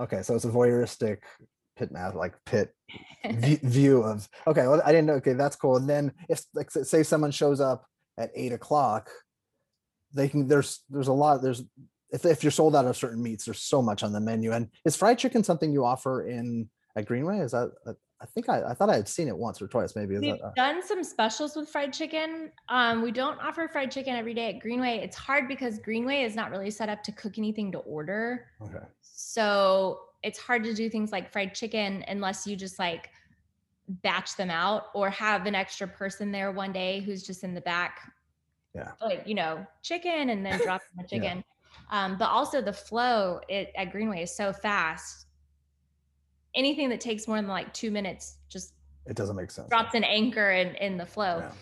Okay. So it's a voyeuristic pit math, like pit view of. Okay. Well, I didn't know. Okay, that's cool. And then if like say someone shows up at eight o'clock, they can. There's there's a lot. There's if if you're sold out of certain meats, there's so much on the menu. And is fried chicken something you offer in at Greenway? Is that? I think I, I thought I had seen it once or twice. Maybe We've that? uh, done some specials with fried chicken. Um, we don't offer fried chicken every day at Greenway. It's hard because Greenway is not really set up to cook anything to order. okay. So it's hard to do things like fried chicken unless you just like batch them out or have an extra person there one day who's just in the back. Yeah. Like, you know, chicken and then drop the Yeah. chicken. Um, but also the flow it, at Greenway is so fast. Anything that takes more than like two minutes just It doesn't make sense. drops an anchor in, in the flow. Yeah.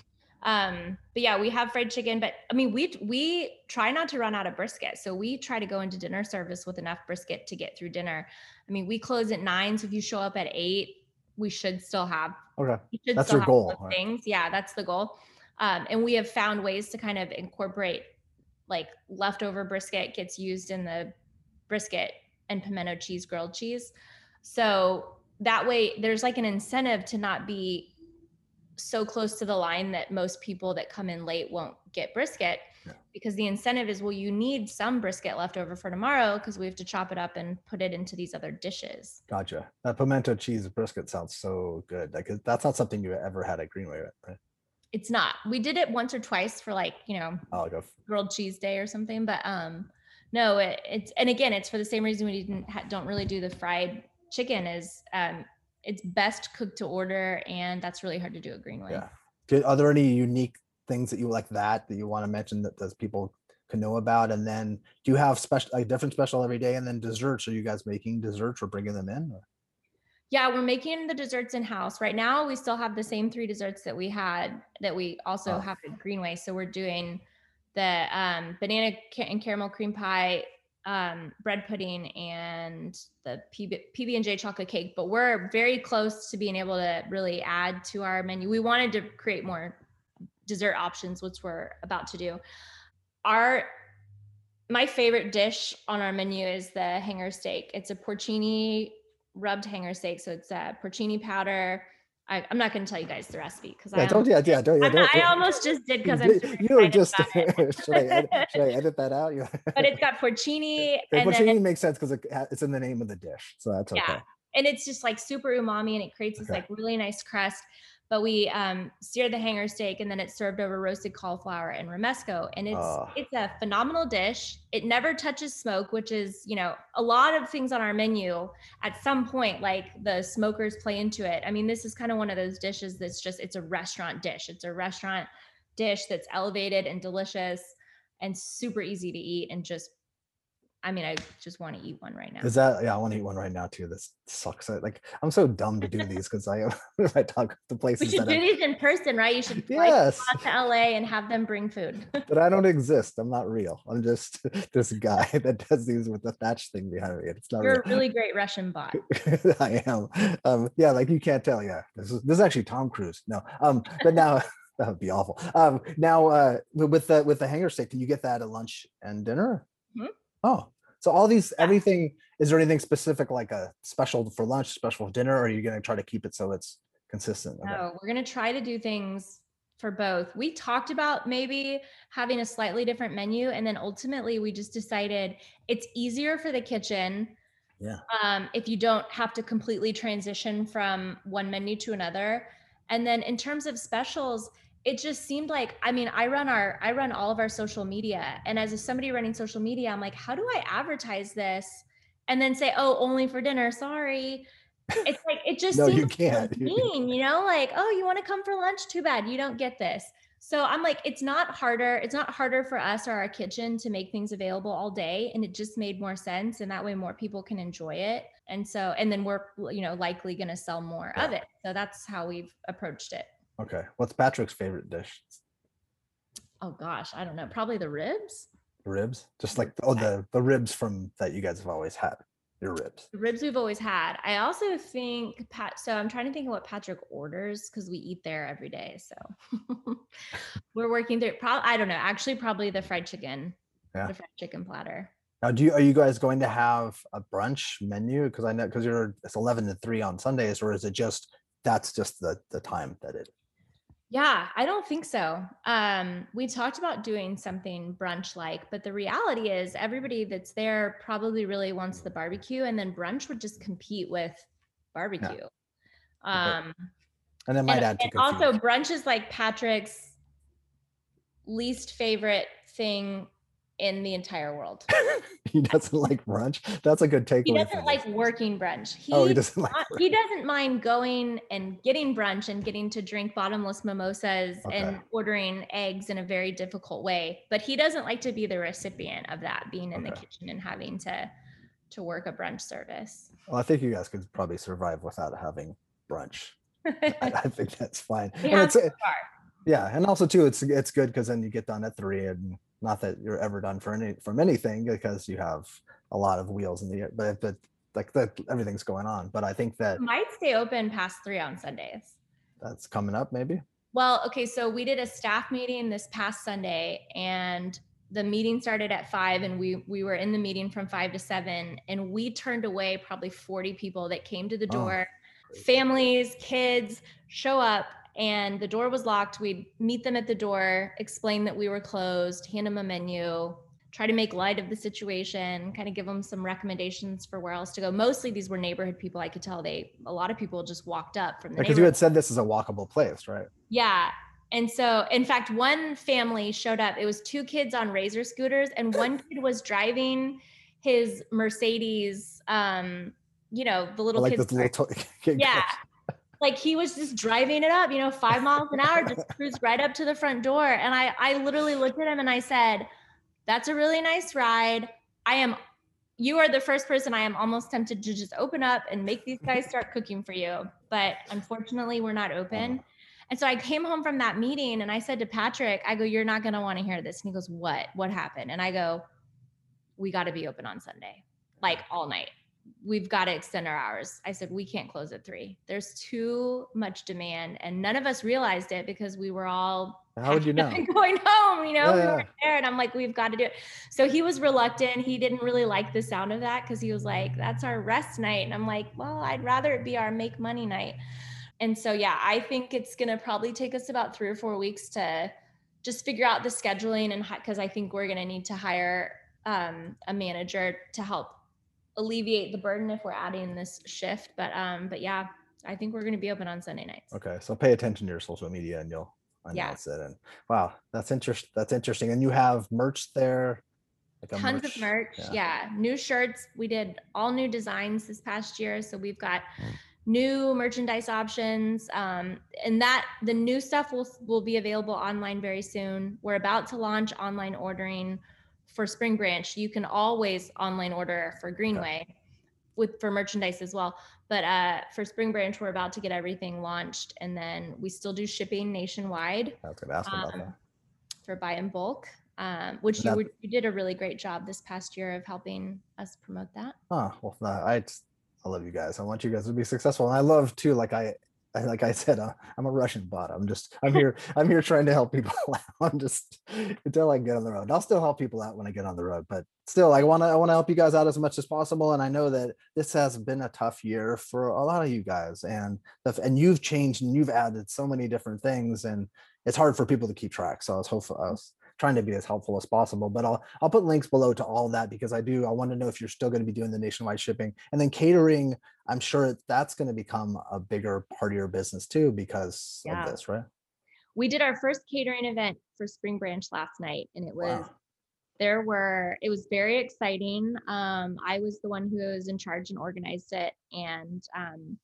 Um, but yeah, we have fried chicken, but I mean, we we try not to run out of brisket. So we try to go into dinner service with enough brisket to get through dinner. I mean, we close at nine, so if you show up at eight, we should still have. Okay. That's your goal, right? Things, yeah, that's the goal. Um, and we have found ways to kind of incorporate like leftover brisket gets used in the brisket and pimento cheese grilled cheese. So that way there's like an incentive to not be so close to the line that most people that come in late won't get brisket Yeah. because the incentive is well you need some brisket left over for tomorrow because we have to chop it up and put it into these other dishes. Gotcha. That pimento cheese brisket sounds so good. Like that's not something you ever had at Greenway, right? It's not. We did it once or twice for like, you know, like a f- grilled cheese day or something, but um no, it, it's and again, it's for the same reason we didn't ha- don't really do the fried chicken. Is um, it's best cooked to order, and that's really hard to do at Greenway. Yeah. Good. Are there any unique things that you like that that you want to mention that those people can know about? And then do you have special a different special every day? And then desserts? Are you guys making desserts or bringing them in? Or? Yeah, we're making the desserts in house right now. We still have the same three desserts that we had that we also Oh. have at Greenway. So we're doing the um, banana and caramel cream pie, um, bread pudding, and the PB and J chocolate cake. But we're very close to being able to really add to our menu. We wanted to create more dessert options, which we're about to do. Our my favorite dish on our menu is the hanger steak. It's a porcini rubbed hanger steak. So it's a porcini powder. I, I'm not going to tell you guys the recipe because Yeah, I, don't yeah, yeah, don't, yeah, don't, I almost just did because I'm. you were just should, I edit, should I edit that out? You- but it's got porcini Okay, and porcini makes sense because it, it's in the name of the dish, so that's okay. Yeah. and it's just like super umami and it creates this Okay. like really nice crust. But we um, sear the hanger steak and then it's served over roasted cauliflower and romesco, and it's Ah. it's a phenomenal dish. It never touches smoke, which is you know a lot of things on our menu. At some point, like the smokers play into it. I mean, this is kind of one of those dishes that's just it's a restaurant dish. It's a restaurant dish that's elevated and delicious and super easy to eat and just. I mean, I just want to eat one right now. Is that yeah? I want to eat one right now too. This sucks. I, like I'm so dumb to do these because I if I talk the to We places should that do I, these in person, right? You should fly yes, to LA and have them bring food. but I don't exist. I'm not real. I'm just this guy that does these with the thatch thing behind me. It's not You're real. a really great Russian bot. I am. Um, yeah, like you can't tell. Yeah, this is this is actually Tom Cruise. No, um, but now that would be awful. Um, now uh, with the with the hanger steak, can you get that at lunch and dinner? Mhm. Oh, so all these everything. Is there anything specific like a special for lunch, special for dinner, or are you going to try to keep it so it's consistent? Okay. We're gonna try to do things for both. We talked about maybe having a slightly different menu, and then ultimately we just decided it's easier for the kitchen. Yeah. Um, if you don't have to completely transition from one menu to another. And then in terms of specials, it just seemed like I mean, I run our I run all of our social media. And as a somebody running social media, I'm like, how do I advertise this? And then say, oh, only for dinner. Sorry. It's like it just No, seems you can't. mean, you know, like, oh, you want to come for lunch? Too bad you don't get this. So I'm like, it's not harder. It's not harder for us or our kitchen to make things available all day. And it just made more sense. And that way more people can enjoy it. And so, and then we're, you know, likely going to sell more of it. So that's how we've approached it. Okay. What's Patrick's favorite dish? Oh gosh, I don't know. Probably the ribs. Ribs, just like oh the the ribs from that you guys have always had. Your ribs. The ribs we've always had. I also think Pat. So I'm trying to think of what Patrick orders because we eat there every day. So we're working through. Probably I don't know. Actually, probably the fried chicken. Yeah. The fried chicken platter. Now, do you are you guys going to have a brunch menu? Because I know because you're it's eleven to three on Sundays, or is it just that's just the the time that it? Yeah, I don't think so. Um, we talked about doing something brunch like, but the reality is everybody that's there probably really wants the barbecue, and then brunch would just compete with barbecue. Um, And it might and, add to also brunch is like Patrick's least favorite thing in the entire world. he doesn't like brunch. That's a good takeaway. He doesn't like this. working brunch. He, Oh, he doesn't like. not- he doesn't mind going and getting brunch and getting to drink bottomless mimosas and ordering eggs in a very difficult way. But he doesn't like to be the recipient of that, being in the kitchen and having to to work a brunch service. Well, I think you guys could probably survive without having brunch. I, I think that's fine. We And have it's, so eh, far. yeah, and also too, it's it's good because then you get done at three, and not that you're ever done for any from anything because you have a lot of wheels in the air, but but like that everything's going on. But I think that Might stay open past three on Sundays. that's coming up maybe. Well, okay, so we did a staff meeting this past Sunday and the meeting started at 5 and we we were in the meeting from 5 to 7 and we turned away probably 40 people that came to the Oh, door. great. Families, kids show up and the door was locked. We'd meet them at the door, explain that we were closed, hand them a menu, try to make light of the situation, kind of give them some recommendations for where else to go. Mostly these were neighborhood people. I could tell they a lot of people just walked up from the Because you had said this is a walkable place, right? Yeah. And so, in fact, one family showed up. It was two kids on razor scooters, and one kid was driving his Mercedes. Um, you know, the little like kids. little to- yeah. Like he was just driving it up, you know, five miles an hour, just cruised right up to the front door. And I, I literally looked at him and I said, "That's a really nice ride. I am you are the first person I am almost tempted to just open up and make these mm-hmm. guys start cooking for you. But unfortunately, we're not oh, open. And so I came home from that meeting and I said to Patrick, I go, You're not going to want to hear this. And he goes, What? What happened? And I go, We got to be open on Sunday, like all night. We've got to extend our hours. I said, We can't close at three. There's too much demand. And none of us realized it because we were all How would you know? going home, you know, we Yeah. weren't there. And I'm like, we've got to do it. So he was reluctant. He didn't really like the sound of that because he was like, that's our rest night. And I'm like, well, I'd rather it be our make money night. And so, yeah, I think it's going to probably take us about three or four weeks to just figure out the scheduling and because I think we're going to need to hire um, a manager to help alleviate the burden if we're adding this shift. But, um, but yeah, I think we're going to be open on Sunday nights. Okay, so pay attention to your social media and you'll Yeah. announce it. And wow, that's interesting. That's interesting. And you have merch there, like tons of merch yeah. yeah. new shirts we did all new designs this past year so we've got Mm. new merchandise options um, and that the new stuff will will be available online very soon we're about to launch online ordering for spring branch you can always online order for greenway with for merchandise as well but uh, for spring branch we're about to get everything launched and then we still do shipping nationwide I was going to ask about um, that. for buy in bulk, um, which you that- were, you did a really great job this past year of helping us promote that. Oh, well, no, I, I love you guys. I want you guys to be successful. And I love too, like I like I said, uh, I'm a Russian bot. I'm just, I'm here, I'm here trying to help people out. I'm just until I can get on the road. I'll still help people out when I get on the road, but still, I want to, I want to help you guys out as much as possible. And I know that this has been a tough year for a lot of you guys, and the, and you've changed and you've added so many different things, and it's hard for people to keep track. So I was hopeful, I was trying to be as helpful as possible. But I'll I'll put links below to all that because I do I want to know if you're still going to be doing the nationwide shipping and then catering. I'm sure that's going to become a bigger part of your business too because Yeah. of this, right? We did our first catering event for Spring Branch last night, and it was Wow. there were it was very exciting. Um, I was the one who was in charge and organized it, and um,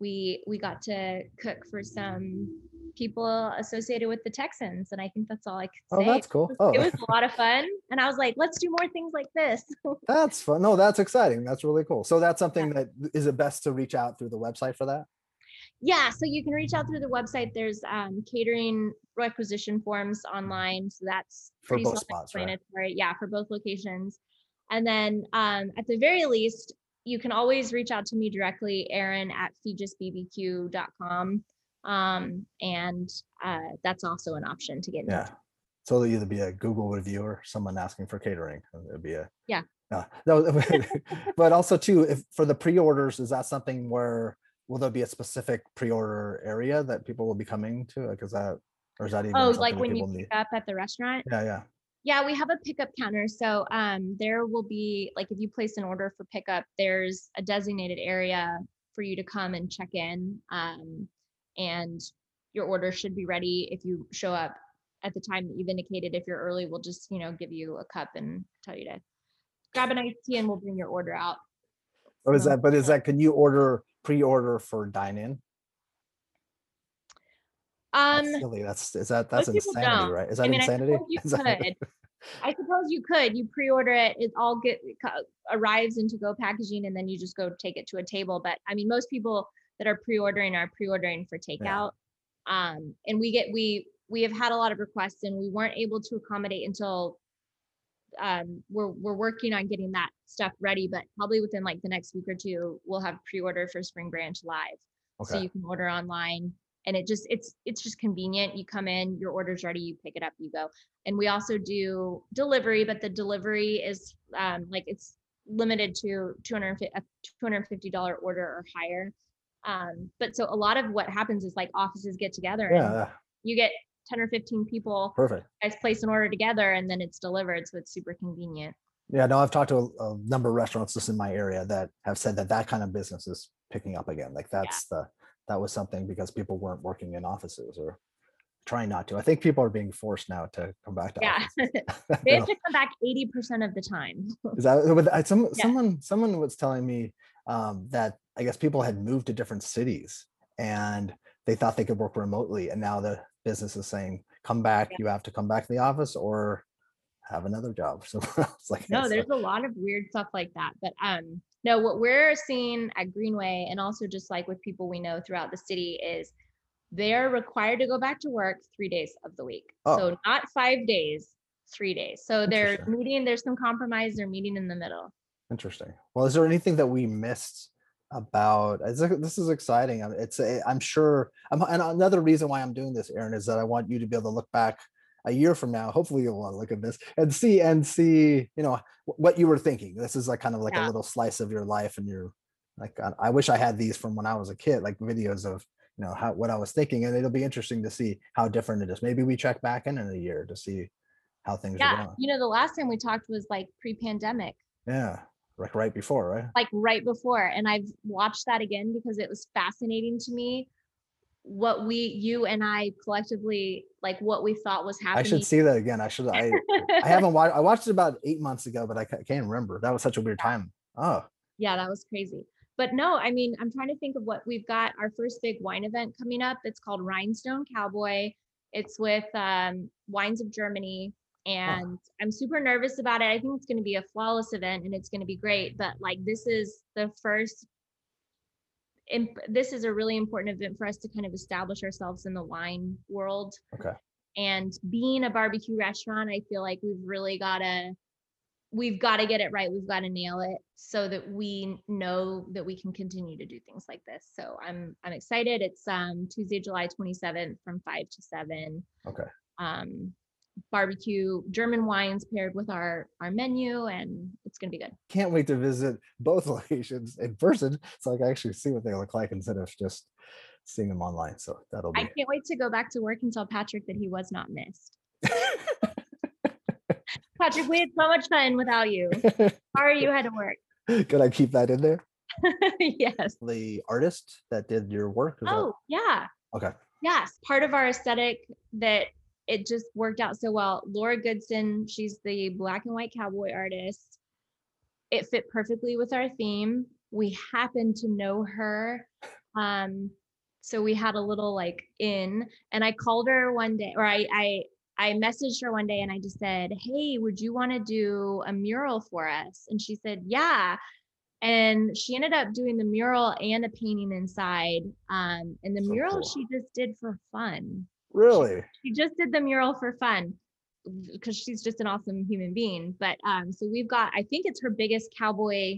we we got to cook for some people associated with the Texans, and I think that's all I could say. Oh, that's cool. It was- It Oh. was a lot of fun, and I was like, let's do more things like this. That's fun. No, that's exciting. That's really cool. So that's something that is it best to reach out through the website for that? Yeah, so you can reach out through the website. There's um, catering requisition forms online, so that's For pretty both spots, right? Yeah, for both locations. And then um, at the very least, you can always reach out to me directly, Erin at fegesbbq.com. Um, and uh, that's also an option to get Yeah. So it'll either be a Google review or someone asking for catering. It'd be a Yeah. Yeah. No, but also too, if for the pre-orders, is that something where will there be a specific pre-order area that people will be coming to? Like, is that or is that even Oh, like when you need? pick up at the restaurant? Yeah, yeah. Yeah, we have a pickup counter. So um, there will be like if you place an order for pickup, there's a designated area for you to come and check in. Um, and your order should be ready if you show up at the time that you've indicated. If you're early, we'll just you know give you a cup and tell you to grab an iced tea and we'll bring your order out. Or is So- that, but is that, can you order, pre-order for dine-in? That's Um, silly. That's, is that, that's insanity, right? Is I that mean, insanity? suppose you could. I suppose you could. You pre-order it. It all get arrives into go packaging, and then you just go take it to a table. But I mean, most people that are pre-ordering are pre-ordering for takeout. Um, and we get we we have had a lot of requests, and we weren't able to accommodate until um, we're we're working on getting that stuff ready. But probably within like the next week or two, we'll have pre-order for Spring Branch live so you can order online and it just it's it's just convenient. You come in your order's ready you pick it up you go. And we also do delivery but the delivery is um, like it's limited to 250 a $250 order or higher. Um, but so a lot of what happens is like offices get together yeah, and you get 10 or 15 people perfect. guys place an order together and then it's delivered so it's super convenient. Yeah, no, I've talked to a, a number of restaurants just in my area that have said that that kind of business is picking up again. Like that's the, that was something because people weren't working in offices or trying not to. I think people are being forced now to come back to Yeah. offices. they have to come back 80% of the time. Is that with I- some Yeah. someone someone was telling me um, that I guess people had moved to different cities and they thought they could work remotely, and now the business is saying, "Come back, Yeah. you have to come back to the office or have another job." So it's like no uh, there's a lot of weird stuff like that but um no what we're seeing at greenway and also just like with people we know throughout the city is they're required to go back to work three days of the week Oh. so not five days three days so they're meeting there's some compromise they're meeting in the middle Interesting. Well, is there anything that we missed about? This is exciting. I'm- It's a, I'm sure. I'm, and another reason why I'm doing this, Erin, is that I want you to be able to look back a year from now. Hopefully, you'll want to look at this and see and see, you know, what you were thinking. This is like kind of like a little slice of your life, and your like. I, I wish I had these from when I was a kid, like videos of you know how what I was thinking, and it'll be interesting to see how different it is. Maybe we check back in in a year to see how things are yeah going. you know the last time we talked was like pre-pandemic Yeah, like right before, right? like right before and i've watched that again because it was fascinating to me what we you and i collectively like what we thought was happening. I should see that again. I should. I I haven't watched. I watched it about eight months ago, but I can't remember. That was such a weird time. Oh, yeah that was crazy but no i mean i'm trying to think of what we've got our first big wine event coming up it's called rhinestone cowboy it's with um, wines of germany and i'm super nervous about it i think it's going to be a flawless event and it's going to be great but like this is the first imp- this is a really important event for us to kind of establish ourselves in the wine world Okay. and being a barbecue restaurant i feel like we've really got to we've got to get it right. We've got to nail it so that we know that we can continue to do things like this. So I'm I'm excited. It's um Tuesday, July 27th from 5 to 7. Okay. Um barbecue German wines paired with our our menu and it's to be good. can't wait to visit both locations in person, so I can actually see what they look like instead of just seeing them online. So that'll be. I can't wait to go back to work and tell Patrick that he was not missed. Patrick, we had so much fun without you. Sorry you had to work. Could I keep that in there? yes. The artist that did your work. is that- Oh, yeah. okay. Yes. Part of our aesthetic that it just worked out so well. Laura Goodson, she's the black and white cowboy artist. It fit perfectly with our theme. We happened to know her. Um, so we had a little like in and I called her one day or I I I messaged her one day and I just said, Hey, would you want to do a mural for us? And she said, Yeah. And she ended up doing the mural and a painting inside. Um, and the So mural cool. she just did for fun. Really? She just did the mural for fun because she's just an awesome human being. But um, so we've got, I think it's her biggest cowboy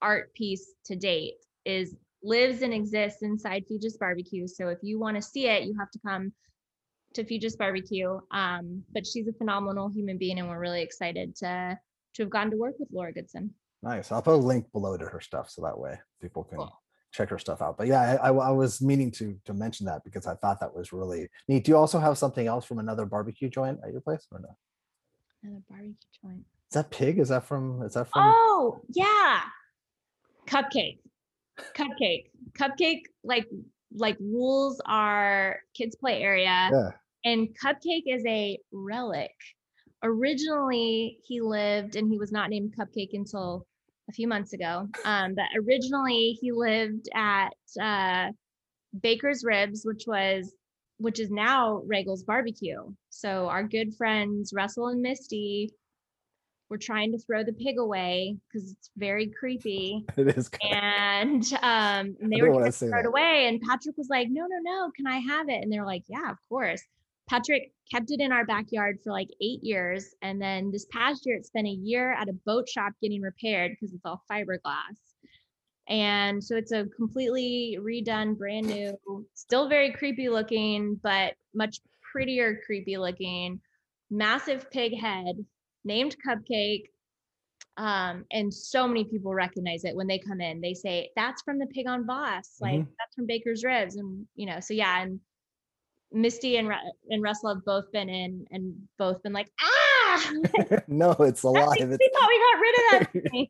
art piece to date is lives and exists inside Feges Barbecue. So if you want to see it, you have to come to Feges Barbecue. Um, but she's a phenomenal human being, and we're really excited to to have gotten to work with Laura Goodson. Nice. I'll put a link below to her stuff so that way people can Cool. Check her stuff out. But yeah, I, I, was meaning to to mention that because I thought that was really neat. Do you also have something else from another barbecue joint at your place or no? Another barbecue joint. Is that pig? Is that from? Is that from? Oh, yeah. Cupcake. Cupcake. Cupcake like like rules are kids play area yeah. and Cupcake is a relic. Originally, he lived and he was not named Cupcake until a few months ago. Um, but originally he lived at uh, Baker's Ribs, which was which is now Roegels Barbecue. So our good friends Russell and Misty were trying to throw the pig away because it's very creepy. It is. Kind And um, and they were trying to throw it away. And Patrick was like, no, no, no, can I have it? And they're like, yeah, of course. Patrick kept it in our backyard for like eight years. And then this past year, it spent a year at a boat shop getting repaired because it's all fiberglass. And so it's a completely redone, brand new, still very creepy looking, but much prettier, creepy looking, massive pig head named Cupcake. Um, and so many people recognize it when they come in. They say, That's from the pig on Voss, like Mhm. that's from Baker's Ribs. And, you know, so yeah, and Misty and Ru- and Russell have both been in and both been like, ah, no, it's alive. It's, we thought we got rid of that. thing."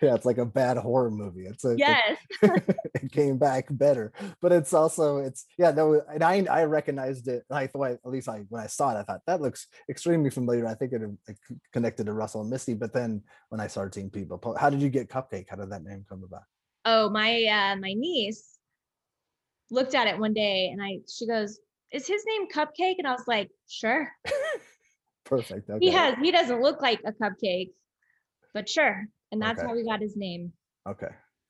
yeah, it's like a bad horror movie. It's a, yes. it came back better but it's also it's yeah no and i i recognized it i thought at least i when i saw it i thought that looks extremely familiar i think it, it connected to russell and misty but then when i started seeing people po- how did you get cupcake how did that name come about Oh, my uh my niece looked at it one day and I she goes, Is his name Cupcake? And I was like, sure. perfect okay He has he doesn't look like a cupcake, but sure. And that's Okay. how we got his name. okay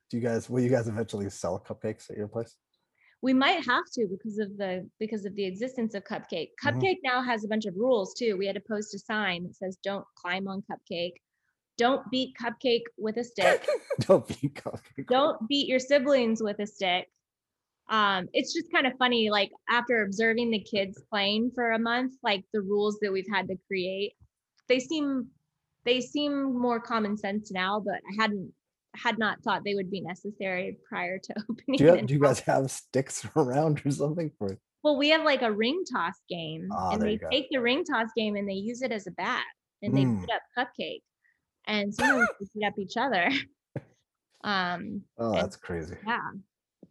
do you guys will you guys eventually sell cupcakes at your place We might have to because of the because of the existence of Cupcake. Mhm. Cupcake now has a bunch of rules too. We had to post a sign that says don't climb on Cupcake. Don't beat Cupcake with a stick. don't be cupcake don't beat your siblings with a stick. Um, it's just kind of funny, like after observing the kids playing for a month, like the rules that we've had to create, they seem they seem more common sense now, but I hadn't had not thought they would be necessary prior to opening. do you, have, do you guys have sticks around or something for It? Well, we have like a ring toss game, Ah, and they take the ring toss game and they use it as a bat, and they Mm. beat up Cupcake, and sometimes they beat up each other. Um, oh that's crazy yeah.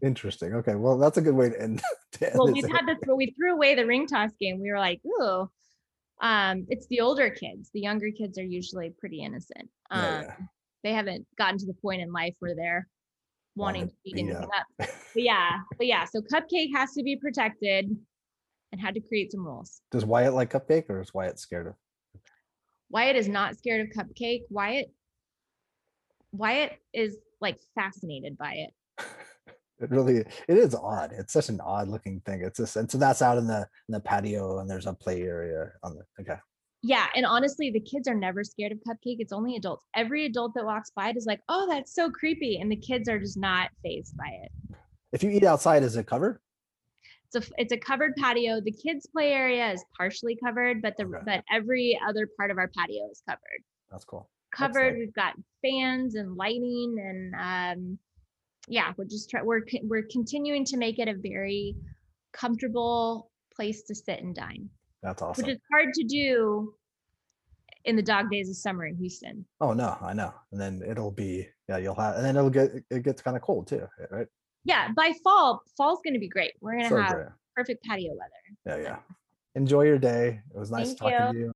Interesting okay well that's a good way to end, to end well, this we've had to throw, we threw away the ring toss game. We were like, ooh, um, it's the older kids. The younger kids are usually pretty innocent. Um, Yeah, yeah. They haven't gotten to the point in life where they're wanting Wanna to beat beat anything up. up. But yeah, but yeah, so Cupcake has to be protected and had to create some rules. does wyatt like cupcake or is wyatt scared of Wyatt is not scared of Cupcake. Wyatt, Wyatt is like fascinated by it. It really it is odd. It's such an odd looking thing. It's just and so that's out in the in the patio and there's a play area on the okay. Yeah, and honestly, the kids are never scared of Cupcake. It's only adults. Every adult that walks by it is like, "Oh, that's so creepy," and the kids are just not phased by it. If you eat outside, is it covered? It's a it's a covered patio. The kids' play area is partially covered, but the Okay. but every other part of our patio is covered. That's cool. Covered. We've got fans and lighting, and um, yeah, we're just try we're we're continuing to make it a very comfortable place to sit and dine, That's awesome. which is hard to do in the dog days of summer in Houston. oh no, I know. And then it'll be yeah, you'll have and then it'll get it gets kind of cold too, eh, right? yeah, by fall, fall's going to be great. We're going to So have great. perfect patio weather. Yeah, yeah. Enjoy your day. It was nice Thank talking to you.